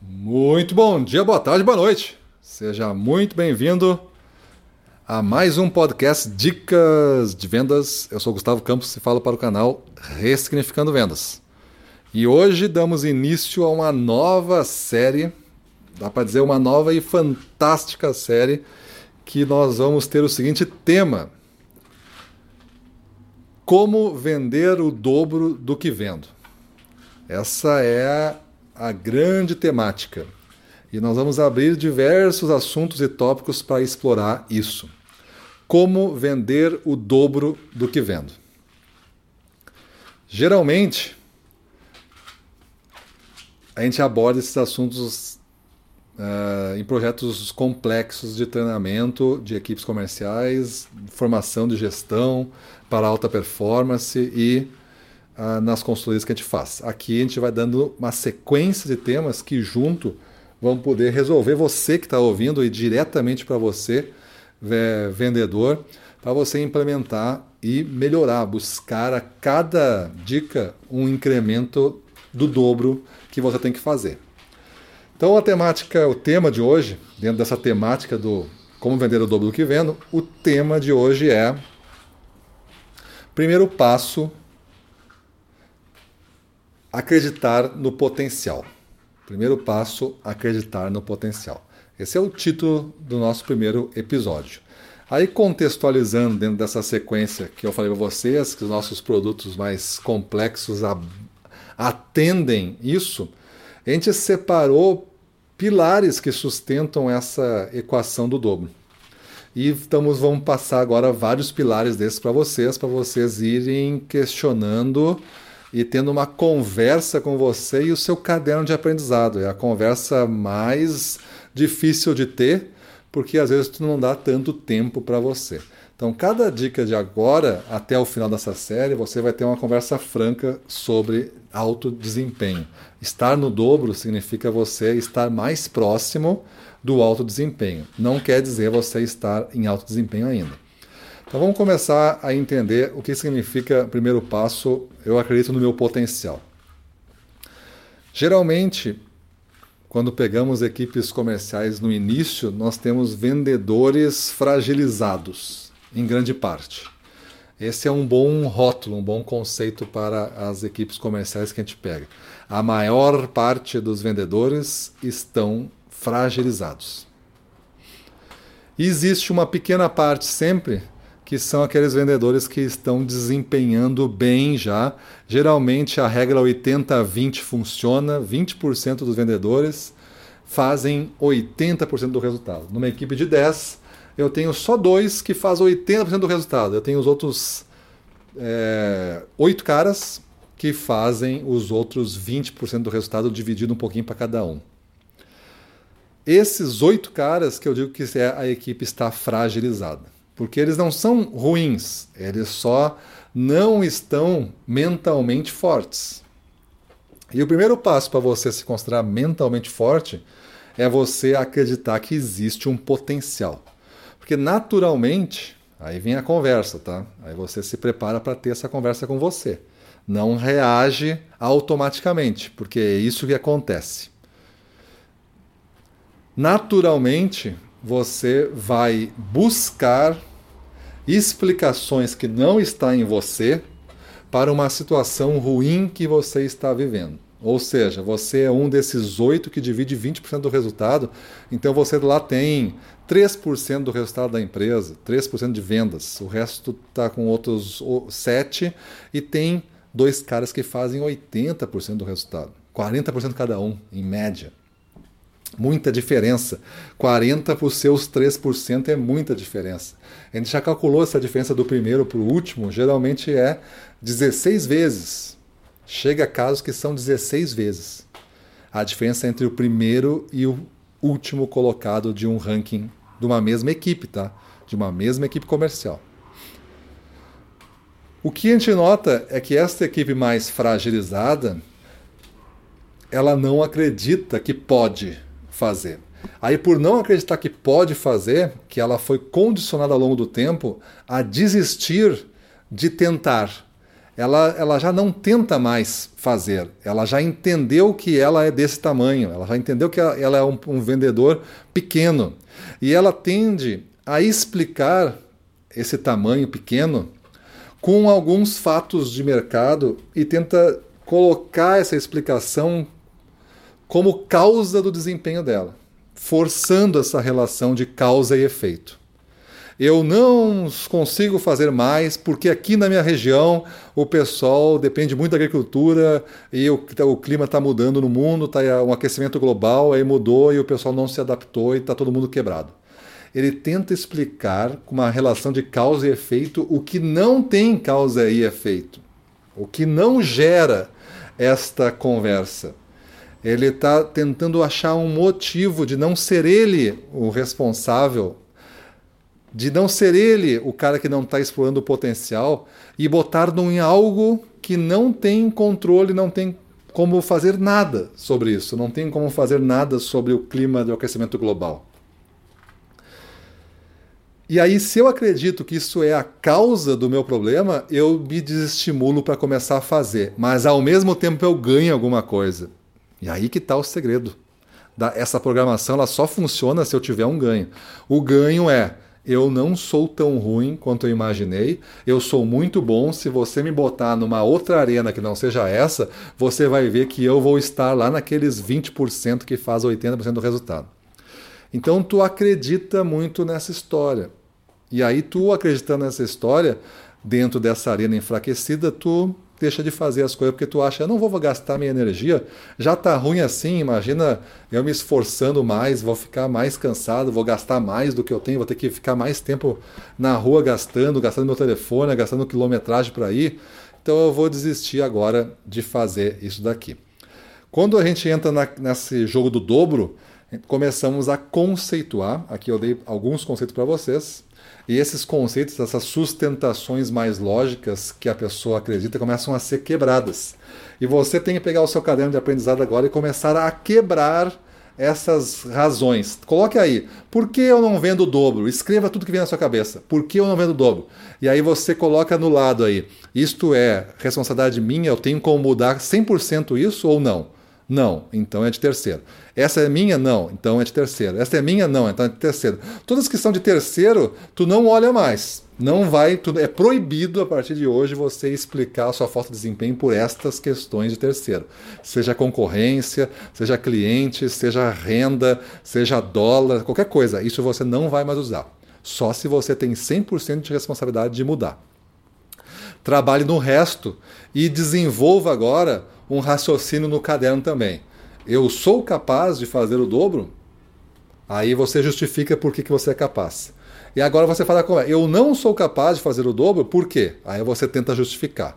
Muito bom dia, boa tarde, boa noite. Seja muito bem-vindo a mais um podcast Dicas de Vendas. Eu sou Gustavo Campos e falo para o canal Ressignificando Vendas. E hoje damos início a uma nova série, dá para dizer uma nova e fantástica série, que nós vamos ter o seguinte tema: Como vender o dobro do que vendo. Essa é a grande temática. E nós vamos abrir diversos assuntos e tópicos para explorar isso. Como vender o dobro do que vendo. Geralmente, a gente aborda esses assuntos uh, em projetos complexos de treinamento de equipes comerciais, formação de gestão para alta performance e uh, nas consultorias que a gente faz. Aqui a gente vai dando uma sequência de temas que junto vão poder resolver você que está ouvindo e diretamente para você, vendedor, para você implementar e melhorar, buscar a cada dica um incremento do dobro que você tem que fazer. Então a temática, o tema de hoje, dentro dessa temática do como vender o dobro do que vendo, o tema de hoje é primeiro passo acreditar no potencial. Primeiro passo, acreditar no potencial. Esse é o título do nosso primeiro episódio. Aí, contextualizando dentro dessa sequência que eu falei para vocês, que os nossos produtos mais complexos atendem isso, a gente separou pilares que sustentam essa equação do dobro. E estamos, vamos passar agora vários pilares desses para vocês, para vocês irem questionando e tendo uma conversa com você e o seu caderno de aprendizado. É a conversa mais difícil de ter, porque às vezes tu não dá tanto tempo para você. Então, cada dica de agora até o final dessa série, você vai ter uma conversa franca sobre alto desempenho. Estar no dobro significa você estar mais próximo do alto desempenho. Não quer dizer você estar em alto desempenho ainda. Então vamos começar a entender o que significa primeiro passo, eu acredito no meu potencial. Geralmente, quando pegamos equipes comerciais no início, nós temos vendedores fragilizados, em grande parte. Esse é um bom rótulo, um bom conceito para as equipes comerciais que a gente pega. A maior parte dos vendedores estão fragilizados. Existe uma pequena parte sempre que são aqueles vendedores que estão desempenhando bem já. Geralmente a regra 80-20 funciona, 20% dos vendedores fazem 80% do resultado. Numa equipe de 10, eu tenho só dois que fazem 80% do resultado. Eu tenho os outros é, oito caras que fazem os outros 20% do resultado dividido um pouquinho para cada um. Esses oito caras que eu digo que é, a equipe está fragilizada. Porque eles não são ruins, eles só não estão mentalmente fortes. E o primeiro passo para você se considerar mentalmente forte é você acreditar que existe um potencial. Porque naturalmente, aí vem a conversa, tá? Aí você se prepara para ter essa conversa com você. Não reage automaticamente, porque é isso que acontece. Naturalmente, você vai buscar explicações que não está em você para uma situação ruim que você está vivendo. Ou seja, você é um desses oito que divide 20% do resultado, então você lá tem 3% do resultado da empresa, 3% de vendas, o resto está com outros 7% e tem dois caras que fazem 80% do resultado, 40% cada um, em média. Muita diferença. 40 para os seus 3% é muita diferença. A gente já calculou essa diferença do primeiro para o último, geralmente é 16 vezes. Chega a casos que são 16 vezes. A diferença entre o primeiro e o último colocado de um ranking de uma mesma equipe, tá? De uma mesma equipe comercial. O que a gente nota é que esta equipe mais fragilizada, ela não acredita que pode fazer. Aí, por não acreditar que pode fazer, que ela foi condicionada ao longo do tempo a desistir de tentar. ela, ela já não tenta mais fazer, ela já entendeu que ela é desse tamanho, ela já entendeu que ela, ela é um, um vendedor pequeno. E ela tende a explicar esse tamanho pequeno com alguns fatos de mercado e tenta colocar essa explicação como causa do desempenho dela, forçando essa relação de causa e efeito. Eu não consigo fazer mais porque aqui na minha região o pessoal depende muito da agricultura e o, o clima está mudando no mundo, está um aquecimento global, aí mudou e o pessoal não se adaptou e está todo mundo quebrado. Ele tenta explicar com uma relação de causa e efeito o que não tem causa e efeito, o que não gera esta conversa. Ele está tentando achar um motivo de não ser ele o responsável de não ser ele o cara que não está explorando o potencial e botar em algo que não tem controle, não tem como fazer nada sobre isso, não tem como fazer nada sobre o clima do aquecimento global. E aí, se eu acredito que isso é a causa do meu problema, eu me desestimulo para começar a fazer. Mas ao mesmo tempo eu ganho alguma coisa. E aí que está o segredo. Essa programação ela só funciona se eu tiver um ganho. O ganho é eu não sou tão ruim quanto eu imaginei, eu sou muito bom. Se você me botar numa outra arena que não seja essa, você vai ver que eu vou estar lá naqueles 20% que faz 80% do resultado. Então tu acredita muito nessa história. E aí tu acreditando nessa história, dentro dessa arena enfraquecida, tu deixa de fazer as coisas porque tu acha, eu não vou gastar minha energia, já tá ruim assim, imagina eu me esforçando mais, vou ficar mais cansado, vou gastar mais do que eu tenho, vou ter que ficar mais tempo na rua gastando, gastando meu telefone, gastando quilometragem para ir, então eu vou desistir agora de fazer isso daqui. Quando a gente entra na, nesse jogo do dobro, começamos a conceituar, aqui eu dei alguns conceitos para vocês, e esses conceitos, essas sustentações mais lógicas que a pessoa acredita começam a ser quebradas. E você tem que pegar o seu caderno de aprendizado agora e começar a quebrar essas razões. Coloque aí, por que eu não vendo o dobro? Escreva tudo que vem na sua cabeça. Por que eu não vendo o dobro? E aí você coloca no lado aí, isto é responsabilidade minha, eu tenho como mudar 100% isso ou não? Não, então é de terceiro. Essa é minha? Não, então é de terceiro. Essa é minha? Não, então é de terceiro. Todas que são de terceiro, tu não olha mais. Não vai, tu, é proibido a partir de hoje você explicar a sua falta de desempenho por estas questões de terceiro. Seja concorrência, seja cliente, seja renda, seja dólar, qualquer coisa. Isso você não vai mais usar. Só se você tem 100% de responsabilidade de mudar. Trabalhe no resto e desenvolva agora um raciocínio no caderno também. Eu sou capaz de fazer o dobro? Aí você justifica por que, que você é capaz. E agora você fala como é, eu não sou capaz de fazer o dobro, por quê? Aí você tenta justificar.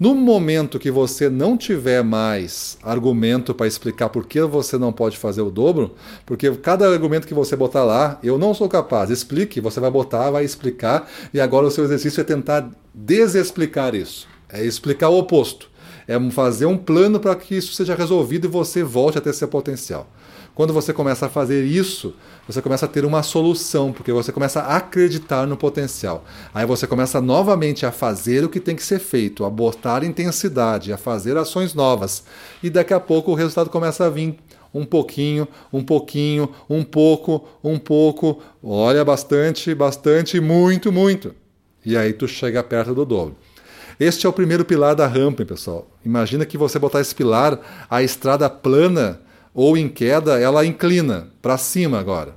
No momento que você não tiver mais argumento para explicar por que você não pode fazer o dobro, porque cada argumento que você botar lá, eu não sou capaz, explique, você vai botar, vai explicar, e agora o seu exercício é tentar desexplicar isso, é explicar o oposto é fazer um plano para que isso seja resolvido e você volte a ter seu potencial. Quando você começa a fazer isso, você começa a ter uma solução, porque você começa a acreditar no potencial. Aí você começa novamente a fazer o que tem que ser feito, a botar intensidade, a fazer ações novas. E daqui a pouco o resultado começa a vir um pouquinho, um pouquinho, um pouco, um pouco. Olha bastante, bastante, muito, muito. E aí tu chega perto do dobro. Este é o primeiro pilar da rampa, pessoal. Imagina que você botar esse pilar, a estrada plana ou em queda, ela inclina para cima agora.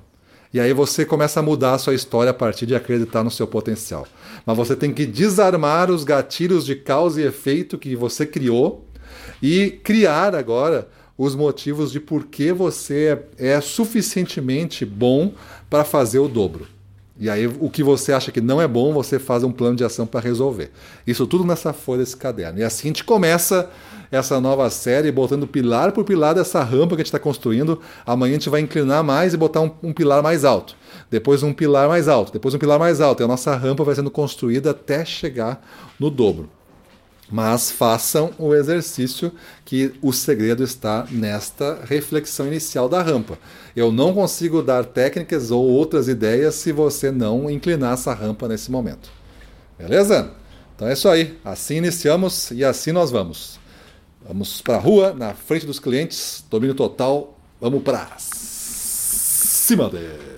E aí você começa a mudar a sua história a partir de acreditar no seu potencial. Mas você tem que desarmar os gatilhos de causa e efeito que você criou e criar agora os motivos de por que você é suficientemente bom para fazer o dobro. E aí, o que você acha que não é bom, você faz um plano de ação para resolver. Isso tudo nessa folha desse caderno. E assim a gente começa essa nova série, botando pilar por pilar dessa rampa que a gente está construindo. Amanhã a gente vai inclinar mais e botar um, um, pilar mais alto. Depois um pilar mais alto. Depois um pilar mais alto. E a nossa rampa vai sendo construída até chegar no dobro. Mas façam o exercício que o segredo está nesta reflexão inicial da rampa. Eu não consigo dar técnicas ou outras ideias se você não inclinar essa rampa nesse momento. Beleza? Então é isso aí. Assim iniciamos e assim nós vamos. Vamos para a rua, na frente dos clientes, domínio total. Vamos para cima deles.